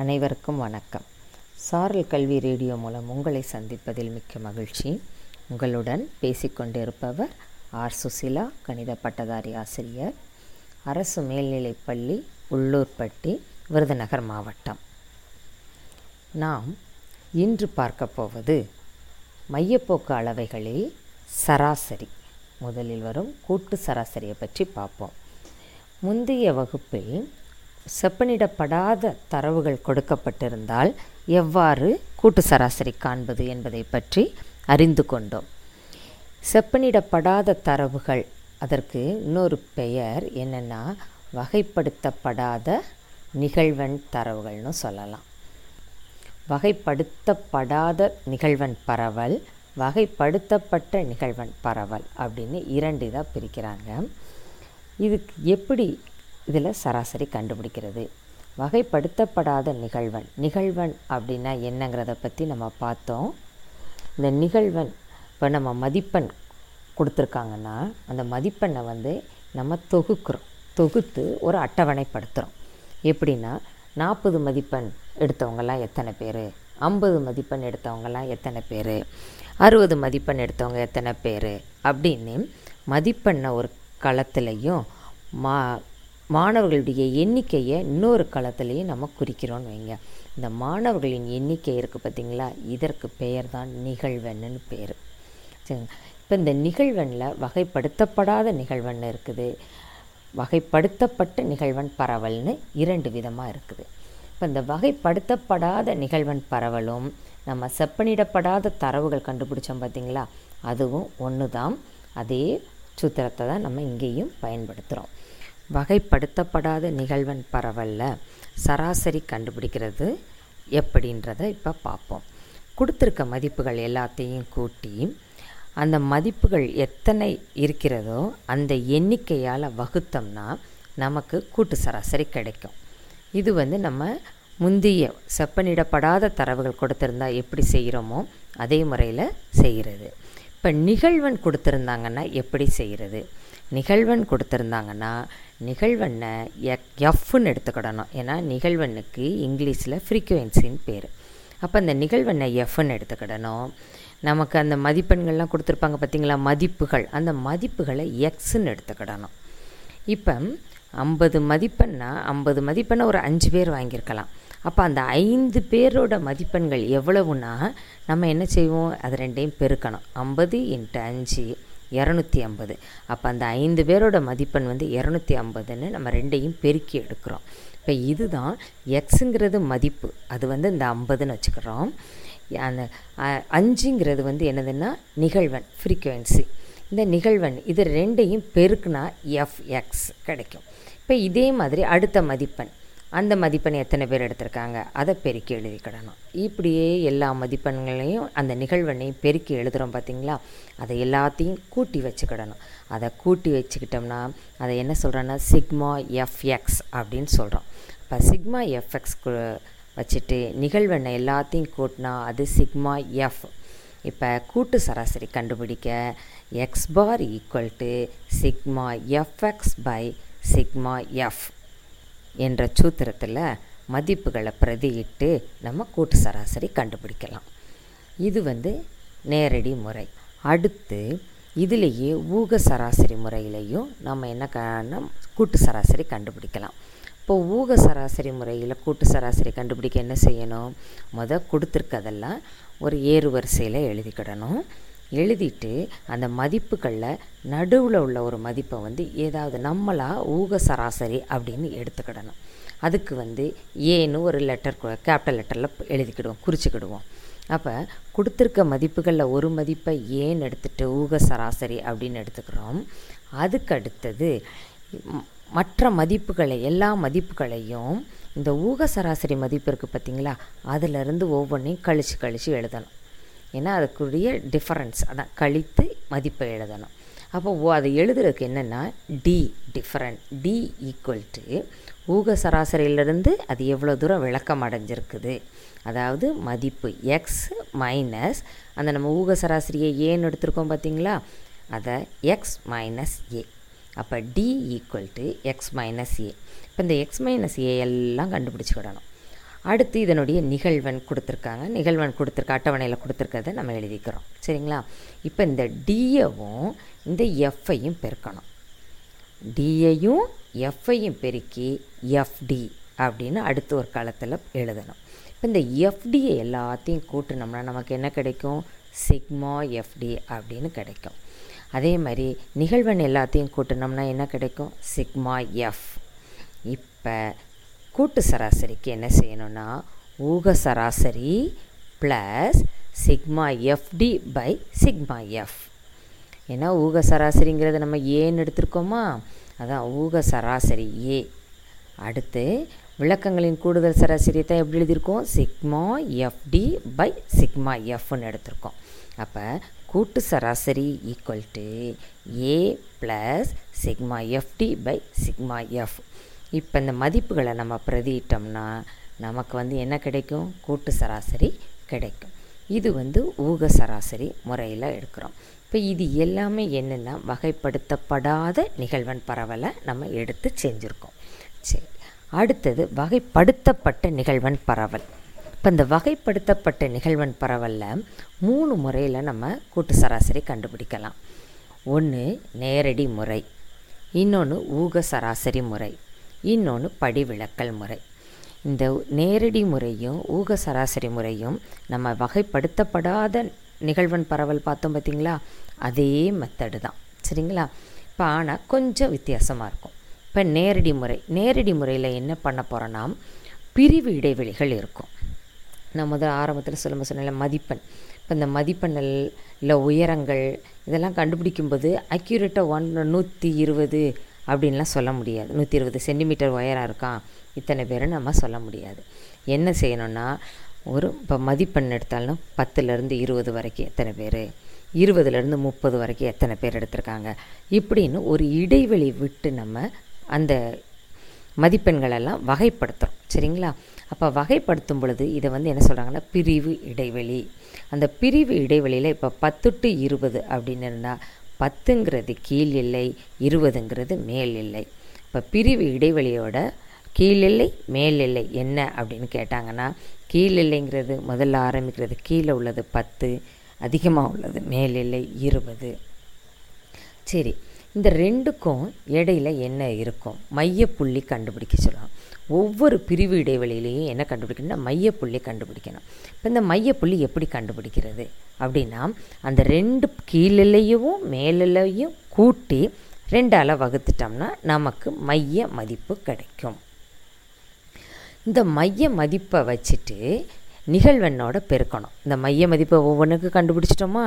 அனைவருக்கும் வணக்கம். சாரல் கல்வி ரேடியோ மூலம் உங்களை சந்திப்பதில் மிக்க மகிழ்ச்சி. உங்களுடன் பேசிக்கொண்டிருப்பவர் ஆர். சுசிலா கணித பட்டதாரி ஆசிரியர் அரசு மேல்நிலைப்பள்ளி உள்ளூர்பட்டி விருதுநகர் மாவட்டம். நாம் இன்று பார்க்க போவது மையப்போக்கு அளவைகளில் சராசரி. முதலில் வரும் கூட்டு சராசரியை பற்றி பார்ப்போம். முந்தைய வகுப்பில் செப்பனிடப்படாத தரவுகள் கொடுக்கப்பட்டிருந்தால் எவ்வாறு கூட்டு சராசரி காண்பது என்பதை பற்றி அறிந்து கொண்டோம். செப்பனிடப்படாத தரவுகள் அதற்கு இன்னொரு பெயர் என்னென்னா வகைப்படுத்தப்படாத நிகழ்வெண் தரவுகள்னு சொல்லலாம். வகைப்படுத்தப்படாத நிகழ்வெண் பரவல் வகைப்படுத்தப்பட்ட நிகழ்வெண் பரவல் அப்படின்னு இரண்டு இதாக பிரிக்கிறாங்க. இதுக்கு எப்படி இதில் சராசரி கண்டுபிடிக்கிறது. வகைப்படுத்தப்படாத நிகழ்வன். நிகழ்வன் அப்படின்னா என்னங்கிறத பற்றி நம்ம பார்த்தோம். இந்த நிகழ்வன் இப்போ நம்ம மதிப்பெண் கொடுத்துருக்காங்கன்னா அந்த மதிப்பெண்ணை வந்து நம்ம தொகுக்கிறோம். தொகுத்து ஒரு அட்டவணைப்படுத்துகிறோம். எப்படின்னா நாற்பது மதிப்பெண் எடுத்தவங்கலாம் எத்தனை பேர்? ஐம்பது மதிப்பெண் எடுத்தவங்கலாம் எத்தனை பேர்? அறுபது மதிப்பெண் எடுத்தவங்க எத்தனை பேர்? அப்படின்னு மதிப்பெண்ணை ஒரு களத்துலேயும் மா மாணவர்களுடைய எண்ணிக்கையை இன்னொரு களத்துலேயும் நம்ம குறிக்கிறோன்னு வைங்க. இந்த மாணவர்களின் எண்ணிக்கை இருக்குது பார்த்திங்களா? இதற்கு பெயர் தான் நிகழ்வெண்ணுன்னு பேர். சரிங்களா இப்போ இந்த நிகழ்வெண்ணில் வகைப்படுத்தப்படாத நிகழ்வெண் இருக்குது. வகைப்படுத்தப்பட்ட நிகழ்வெண் பரவல்னு இரண்டு விதமாக இருக்குது. இப்போ இந்த வகைப்படுத்தப்படாத நிகழ்வெண் பரவலும் நம்ம செப்பனிடப்படாத தரவுகள் கண்டுபிடிச்சோம் பார்த்திங்களா? அதுவும் ஒன்று தான் அதே சூத்திரத்தை தான் நம்ம இங்கேயும் பயன்படுத்துகிறோம் வகைப்படுத்தப்படாத நிகழ்வன் பரவல்ல. சராசரி கண்டுபிடிக்கிறது எப்படின்றத இப்போ பார்ப்போம் கொடுத்துருக்க மதிப்புகள் எல்லாத்தையும் கூட்டி அந்த மதிப்புகள் எத்தனை இருக்கிறதோ அந்த எண்ணிக்கையால் வகுத்தோம்னா நமக்கு கூட்டு சராசரி கிடைக்கும். இது வந்து நம்ம முந்தைய செப்பனிடப்படாத தரவுகள் கொடுத்துருந்தா எப்படி செய்கிறோமோ அதே முறையில் செய்கிறது. இப்போ நிகழ்வன் கொடுத்துருந்தாங்கன்னா எப்படி செய்கிறது நிகழ்வன் கொடுத்துருந்தாங்கன்னா நிகழ்வனை எக் எஃப்னு எடுத்துக்கிடணும். ஏன்னா நிகழ்வனுக்கு இங்கிலீஷில் ஃப்ரீக்குவென்சின்னு பேர். அப்போ அந்த நிகழ்வனை எஃப்னு எடுத்துக்கிடணும். நமக்கு அந்த மதிப்பெண்கள்லாம் கொடுத்துருப்பாங்க பார்த்திங்களா மதிப்புகள். அந்த மதிப்புகளை எக்ஸுன்னு எடுத்துக்கிடணும். இப்போ ஐம்பது மதிப்பெண்ணா ஐம்பது மதிப்பெண்ணை ஒரு அஞ்சு பேர் வாங்கியிருக்கலாம். அப்போ அந்த ஐந்து பேரோட மதிப்பெண்கள் எவ்வளவுன்னா நம்ம என்ன செய்வோம்? அது ரெண்டையும் பெருக்கணும். ஐம்பது இன்ட்டு அஞ்சு இரநூத்தி ஐம்பது. அப்போ அந்த ஐந்து பேரோட மதிப்பெண் வந்து இரநூத்தி ஐம்பதுன்னு நம்ம ரெண்டையும் பெருக்கி எடுக்கிறோம். இப்போ இதுதான் எக்ஸுங்கிறது மதிப்பு. அது வந்து இந்த ஐம்பதுன்னு வச்சுக்கிறோம். அந்த அஞ்சுங்கிறது வந்து என்னதுன்னா நிகழ்வன் ஃப்ரீக்குவென்சி இந்த நிகழ்வன் இது ரெண்டையும் பெருக்குனா எஃப்எக்ஸ் கிடைக்கும். இப்போ இதே மாதிரி அடுத்த மதிப்பெண். அந்த மதிப்பெண் எத்தனை பேர் எடுத்திருக்காங்க? அதை பெருக்கி எழுதிக்கிடணும் இப்படியே எல்லா மதிப்பெண்களையும் அந்த நிகழ்வெண்ணையும் பெருக்கி எழுதுகிறோம் பார்த்திங்களா அதை எல்லாத்தையும் கூட்டி வச்சுக்கிடணும். அதை கூட்டி வச்சுக்கிட்டோம்னா அதை என்ன சொல்கிறோன்னா சிக்மா எஃப்எக்ஸ் அப்படின்னு சொல்கிறோம் இப்போ சிக்மா எஃப்எக்ஸ் வச்சுட்டு நிகழ்வெண்ணை எல்லாத்தையும் கூட்டினா அது சிக்மா எஃப் இப்போ கூட்டு சராசரி கண்டுபிடிக்க x bar equal to sigma f x by sigma f என்ற சூத்திரத்தில் மதிப்புகளை பிரதியிட்டு நம்ம கூட்டு சராசரி கண்டுபிடிக்கலாம். இது வந்து நேரடி முறை. அடுத்து இதிலேயே ஊக சராசரி முறையிலையும் நம்ம என்ன க கூட்டு சராசரி கண்டுபிடிக்கலாம். இப்போ ஊக சராசரி முறையில் கூட்டு சராசரி கண்டுபிடிக்க என்ன செய்யணும்? முத கொடுத்துருக்கதெல்லாம் ஒரு ஏறு வரிசையில் எழுதிக்கிடணும். எழுதிட்டு அந்த மதிப்புகளில் நடுவில் உள்ள ஒரு மதிப்பை வந்து ஏதாவது நம்மளாக ஊக சராசரி அப்படின்னு எடுத்துக்கிடணும். அதுக்கு வந்து ஏன்னு ஒரு லெட்டர் கேபிட்டல் லெட்டரில் எழுதிக்கிடுவோம் குறிச்சிக்கிடுவோம். அப்போ கொடுத்துருக்க மதிப்புகளில் ஒரு மதிப்பை ஏன்னு எடுத்துகிட்டு ஊக சராசரி அப்படின்னு எடுத்துக்கிறோம். அதுக்கு அடுத்தது மற்ற மதிப்புகளை எல்லா மதிப்புகளையும் இந்த ஊக சராசரி மதிப்பு இருக்குது பார்த்திங்களா அதிலிருந்து ஒவ்வொன்றையும் கழித்து கழித்து எழுதணும். ஏன்னா அதுக்குரிய டிஃபரன்ஸ் அதான் கழித்து மதிப்பை எழுதணும். அப்போ ஓ அதை எழுதுறதுக்கு என்னென்னா d different d equal to ஊக சராசரியிலிருந்து அது எவ்வளோ தூரம் விளக்கம் அடைஞ்சிருக்குது? அதாவது மதிப்பு எக்ஸ் மைனஸ் அந்த நம்ம ஊக சராசரியை ஏன்னு எடுத்திருக்கோம் பார்த்தீங்களா? அதை எக்ஸ் மைனஸ் ஏ அப்போ d equal to x minus a இப்போ இந்த எக்ஸ் மைனஸ் ஏ எல்லாம் கண்டுபிடிச்சிக்கிடணும் அடுத்து இதனுடைய நிகழ்வன் கொடுத்துருக்காங்க. நிகழ்வன் கொடுத்துருக்க அட்டவணையில் கொடுத்துருக்கிறத நம்ம எழுதிக்கிறோம். சரிங்களா? இப்போ இந்த டியவும் இந்த எஃப்ஐயும் பெருக்கணும். டியையும் எஃப்ஐயும் பெருக்கி எஃப்டி அப்படின்னு அடுத்து ஒரு காலத்தில் எழுதணும். இப்போ இந்த எஃப்டியை எல்லாத்தையும் கூட்டினோம்னா நமக்கு என்ன கிடைக்கும்? சிக்மா எஃப்டி அப்படின்னு கிடைக்கும். அதே மாதிரி நிகழ்வன் எல்லாத்தையும் கூட்டினோம்னா என்ன கிடைக்கும்? சிக்மா எஃப் இப்போ கூட்டு சராசரிக்கு என்ன செய்யணும்னா ஊக சராசரி plus sigma f d by sigma f ஏன்னா ஊக சராசரிங்கிறத நம்ம ஏன்னு எடுத்திருக்கோமா? அதான் ஊக சராசரி ஏ அடுத்து விளக்கங்களின் கூடுதல் சராசரி தான் எப்படி எழுதியிருக்கோம்? Sigma F D by sigma எஃப்னு எடுத்திருக்கோம். அப்போ கூட்டு சராசரி equal to a plus sigma f d by sigma f இப்போ இந்த மதிப்புகளை நம்ம பிரதியிட்டோம்னா நமக்கு வந்து என்ன கிடைக்கும்? கூட்டு சராசரி கிடைக்கும். இது வந்து ஊக சராசரி முறையில் எடுக்கிறோம். இப்போ இது எல்லாமே என்னென்னா வகைப்படுத்தப்படாத நிகழ்வன் பரவலை நம்ம எடுத்து செஞ்சுருக்கோம். சரி. அடுத்தது வகைப்படுத்தப்பட்ட நிகழ்வன் பரவல். இப்போ இந்த வகைப்படுத்தப்பட்ட நிகழ்வன் பரவலில் மூணு முறையில் நம்ம கூட்டு சராசரி கண்டுபிடிக்கலாம். ஒன்று நேரடி முறை. இன்னொன்று ஊக சராசரி முறை. இன்னொன்று படிவிலக்கல் முறை. இந்த நேரடி முறையும் ஊக சராசரி முறையும் நம்ம வகைப்படுத்தப்படாத நிகழ்வன் பரவல் பார்த்தோம் பார்த்திங்களா அதே மெத்தடு தான். சரிங்களா? இப்போ ஆனால் கொஞ்சம் வித்தியாசமாக இருக்கும். இப்போ நேரடி முறை. நேரடி முறையில் என்ன பண்ண போகிறோன்னா பிரிவு இடைவெளிகள் இருக்கும். நான் முதல் ஆரம்பத்தில் சொல்லும்போது சொன்ன மதிப்பெண். இப்போ இந்த மதிப்பெண்ணல் இல்லை உயரங்கள் இதெல்லாம் கண்டுபிடிக்கும்போது அக்யூரேட்டாக ஒன் நூற்றி இருபது அப்படின்லாம் சொல்ல முடியாது. நூற்றி இருபது சென்டிமீட்டர் ஒயராக இருக்கான் இத்தனை பேரும் நம்ம சொல்ல முடியாது. என்ன செய்யணும்னா ஒரு இப்போ மதிப்பெண் எடுத்தாலும் பத்துலேருந்து இருபது வரைக்கும் எத்தனை பேர்? இருபதுலேருந்து முப்பது வரைக்கும் எத்தனை பேர் எடுத்திருக்காங்க? இப்படின்னு ஒரு இடைவெளி விட்டு நம்ம அந்த மதிப்பெண்களெல்லாம் வகைப்படுத்துகிறோம் சரிங்களா? அப்போ வகைப்படுத்தும் பொழுது இதை வந்து என்ன சொல்கிறாங்கன்னா பிரிவு இடைவெளி. அந்த பிரிவு இடைவெளியில் இப்போ பத்து டு இருபது அப்படின்னு இருந்தால் பத்துங்கிறது கீழ் இல்லை இருபதுங்கிறது மேல் இல்லை இப்போ பிரிவு இடைவெளியோட கீழ் இல்லை மேல் இல்லை என்ன அப்படின்னு கேட்டாங்கன்னா கீழ் இல்லைங்கிறது முதல்ல ஆரம்பிக்கிறது கீழே உள்ளது பத்து அதிகமாக உள்ளது மேல் இல்லை இருபது. சரி இந்த ரெண்டுக்கும் இடையில என்ன இருக்கும்? மையப்புள்ளி கண்டுபிடிக்க சொல்லலாம் ஒவ்வொரு பிரிவு இடைவெளியிலையும் என்ன கண்டுபிடிக்கணும்னா மையப்புள்ளி கண்டுபிடிக்கணும். இப்போ இந்த மையப்புள்ளி எப்படி கண்டுபிடிக்கிறது? அப்படின்னா அந்த ரெண்டு கீழிலையும் மேலையும் கூட்டி ரெண்டால் வகுத்துட்டோம்னா நமக்கு மைய மதிப்பு கிடைக்கும். இந்த மைய மதிப்பை வச்சுட்டு நிகழ்வெண்ணோட பெருக்கணும். இந்த மைய மதிப்பை ஒவ்வொன்றுக்கு கண்டுபிடிச்சிட்டோமா?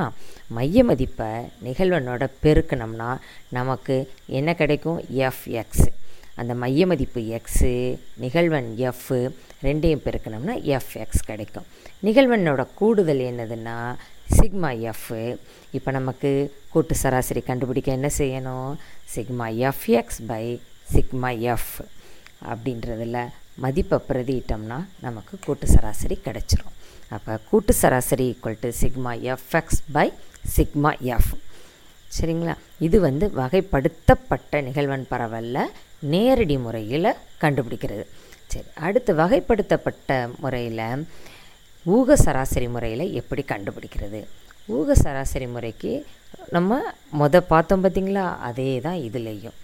மைய மதிப்பை நிகழ்வெண்ணோட பெருக்கணும்னா நமக்கு என்ன கிடைக்கும்? எஃப்எக்ஸ் அந்த மைய மதிப்பு எக்ஸு நிகழ்வன் எஃப்பு ரெண்டையும் பெருக்கணும்னா எஃப்எக்ஸ் கிடைக்கும். நிகழ்வெண்ணோட கூடுதல் என்னதுன்னா சிக்மா எஃப் இப்போ நமக்கு கூட்டு சராசரி கண்டுபிடிக்க என்ன செய்யணும்? Sigma F X by sigma F அப்படின்றதில் மதிப்பை பிரதியிட்டோம்னா நமக்கு கூட்டு சராசரி கிடச்சிரும். அப்போ கூட்டு சராசரி equal to sigma f x by sigma f சரிங்களா? இது வந்து வகைப்படுத்தப்பட்ட நிகழ்வன் பரவலில் நேரடி முறையில் கண்டுபிடிக்கிறது. சரி அடுத்து வகைப்படுத்தப்பட்ட முறையில் ஊக சராசரி முறையில் எப்படி கண்டுபிடிக்கிறது? ஊக சராசரி முறைக்கு நம்ம மொத பார்த்தோம் பார்த்திங்களா அதே தான் இதுலேயும்.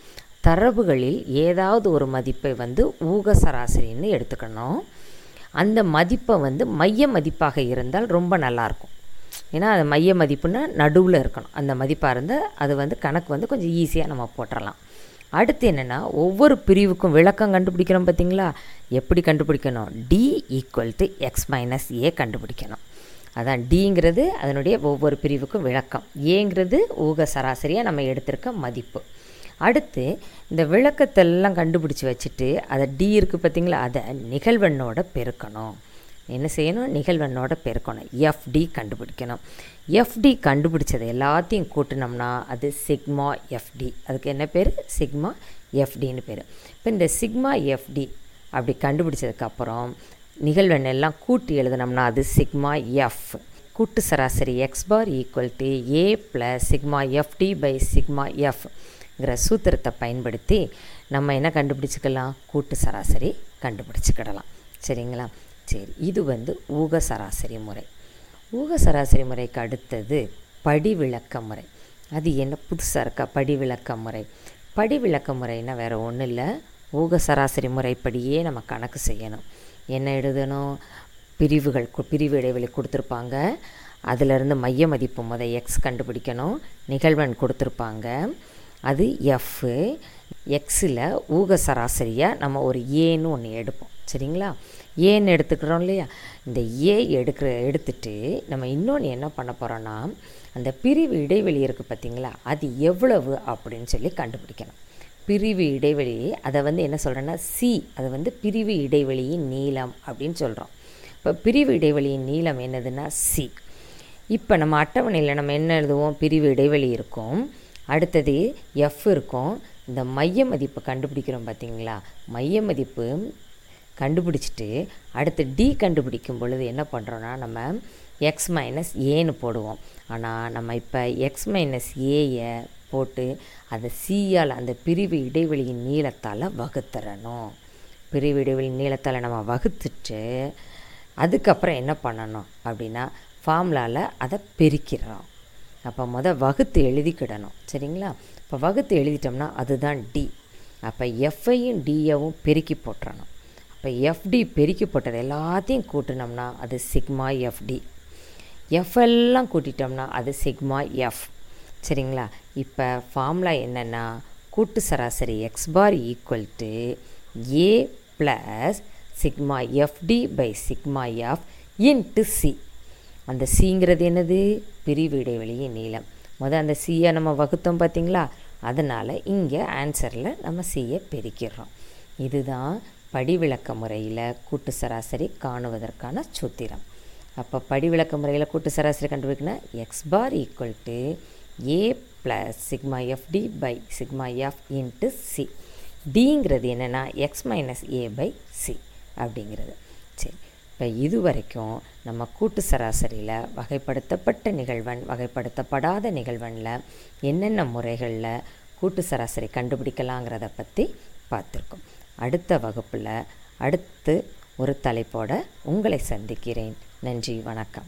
தரவுகளில் ஏதாவது ஒரு மதிப்பை வந்து ஊக சராசரின்னு எடுத்துக்கணும். அந்த மதிப்பை வந்து மைய மதிப்பாக இருந்தால் ரொம்ப நல்லாயிருக்கும் ஏன்னா அது மைய மதிப்புன்னா நடுவில் இருக்கணும். அந்த மதிப்பாக இருந்தால் அது வந்து கணக்கு வந்து கொஞ்சம் ஈஸியாக நம்ம போட்டுடலாம் அடுத்து என்னென்னா ஒவ்வொரு பிரிவுக்கும் விளக்கம் கண்டுபிடிக்கிறோம் பார்த்தீங்களா எப்படி கண்டுபிடிக்கணும்? D equal to x minus a கண்டுபிடிக்கணும். அதான் டிங்கிறது அதனுடைய ஒவ்வொரு பிரிவுக்கும் விளக்கம். ஏங்கிறது ஊக சராசரியாக நம்ம எடுத்திருக்க மதிப்பு. அடுத்து இந்த விளக்கத்தெல்லாம் கண்டுபிடிச்சி வச்சுட்டு அதை டி இருக்குது பார்த்தீங்களா அதை நிகழ்வெண்ணோட பெருக்கணும். என்ன செய்யணும்? நிகழ்வெண்ணோட பெருக்கணும். எஃப்டி கண்டுபிடிக்கணும். எஃப்டி கண்டுபிடிச்சது எல்லாத்தையும் கூட்டினோம்னா அது சிக்மா எஃப்டி அதுக்கு என்ன பேர்? சிக்மா எஃப்டின்னு பேர். இப்போ இந்த சிக்மா எஃப்டி அப்படி கண்டுபிடிச்சதுக்கப்புறம் நிகழ்வெண்ணெல்லாம் கூட்டி எழுதினோம்னா அது சிக்மா எஃப் கூட்டு சராசரி x bar equal to a plus sigma f d by sigma எஃப்ங்கிற சூத்திரத்தை பயன்படுத்தி நம்ம என்ன கண்டுபிடிச்சிக்கலாம்? கூட்டு சராசரி கண்டுபிடிச்சிக்கிடலாம். சரிங்களா? சரி இது வந்து ஊக சராசரி முறை. ஊக சராசரி முறைக்கு அடுத்தது படி விளக்க முறை. அது என்ன புதுசாக இருக்கா படி விளக்க முறை? படி விளக்க முறைன்னா வேறு ஒன்றும் இல்லை. ஊக சராசரி முறைப்படியே நம்ம கணக்கு செய்யணும். என்ன எழுதணும்? பிரிவுகள் கு- பிரிவு இடைவெளி கொடுத்துருப்பாங்க. அதிலிருந்து மைய மதிப்பு முத எக்ஸ் கண்டுபிடிக்கணும். நிகழ்வன் கொடுத்துருப்பாங்க. அது எஃப்பு எக்ஸில் ஊக சராசரியாக நம்ம ஒரு ஏன்னு ஒன்று எடுப்போம். சரிங்களா? ஏன்னு எடுத்துக்கிறோம் இல்லையா? இந்த ஏ எடுக்கிற எடுத்துட்டு நம்ம இன்னொன்று என்ன பண்ண போகிறோன்னா அந்த பிரிவு இடைவெளி இருக்குது பார்த்தீங்களா அது எவ்வளவு அப்படின்னு சொல்லி கண்டுபிடிக்கணும். பிரிவு இடைவெளி அதை வந்து என்ன சொல்கிறேன்னா சி அது வந்து பிரிவு இடைவெளியின் நீளம் அப்படின்னு சொல்கிறோம் இப்போ பிரிவு இடைவெளியின் நீளம் என்னதுன்னா சி இப்போ நம்ம அட்டவணையில் நம்ம என்ன எழுதுவோம்? பிரிவு இடைவெளி இருக்கும். அடுத்தது எஃப் இருக்கும். இந்த மைய மதிப்பு கண்டுபிடிக்கிறோம் பார்த்தீங்களா மைய மதிப்பு கண்டுபிடிச்சிட்டு அடுத்து டி கண்டுபிடிக்கும் பொழுது என்ன பண்ணுறோன்னா நம்ம எக்ஸ் மைனஸ் ஏன்னு போடுவோம். ஆனால் நம்ம இப்போ எக்ஸ் மைனஸ் ஏயை போட்டு அதை சியால் அந்த பிரிவு இடைவெளியின் நீளத்தால் வகுத்துறணும். பிரிவு இடைவெளி நீளத்தால் நம்ம வகுத்துட்டு அதுக்கப்புறம் என்ன பண்ணணும் அப்படின்னா ஃபார்முலாவில் அதை பெருக்கிறோம் அப்போ முத வகுத்து எழுதிக்கிடணும். சரிங்களா? இப்போ வகுத்து எழுதிட்டோம்னா அதுதான் டி அப்போ எஃப்ஐயும் டிஏவும் பெருக்கி போட்டுறணும். இப்போ எஃப்டி பெருக்கப்பட்டது. எல்லாத்தையும் கூட்டினோம்னா அது சிக்மா எஃப்டி எஃப் எல்லாம் கூட்டிட்டோம்னா அது சிக்மா எஃப் சரிங்களா? இப்போ ஃபார்முலா என்னென்னா கூட்டு சராசரி x bar equal to a plus sigma f d by sigma f into c அந்த சிங்கிறது என்னது? பிரிவு இடைவெளியின் நீளம். முதல் அந்த சியை நம்ம வகுத்தோம் பார்த்தீங்களா அதனால் இங்கே ஆன்சரில் நம்ம சியை பெருக்கிடுறோம் இதுதான் படிவிளக்க முறையில் கூட்டு சராசரி காணுவதற்கான சூத்திரம். அப்போ படிவிளக்க முறையில் கூட்டு சராசரி கண்டுபிடிக்கணும்னா x bar equal to a plus sigma f d by sigma f into c டிங்கிறது என்னென்னா x minus a by c அப்படிங்கிறது. சரி. இப்போ இது வரைக்கும் நம்ம கூட்டு சராசரியில் வகைப்படுத்தப்பட்ட நிகழ்வன் வகைப்படுத்தப்படாத நிகழ்வனில் என்னென்ன முறைகளில் கூட்டு சராசரி கண்டுபிடிக்கலாங்கிறத பற்றி பார்த்துருக்கோம். அடுத்த வகுப்பில் அடுத்து ஒரு தலைப்போட உங்களை சந்திக்கிறேன். நன்றி வணக்கம்.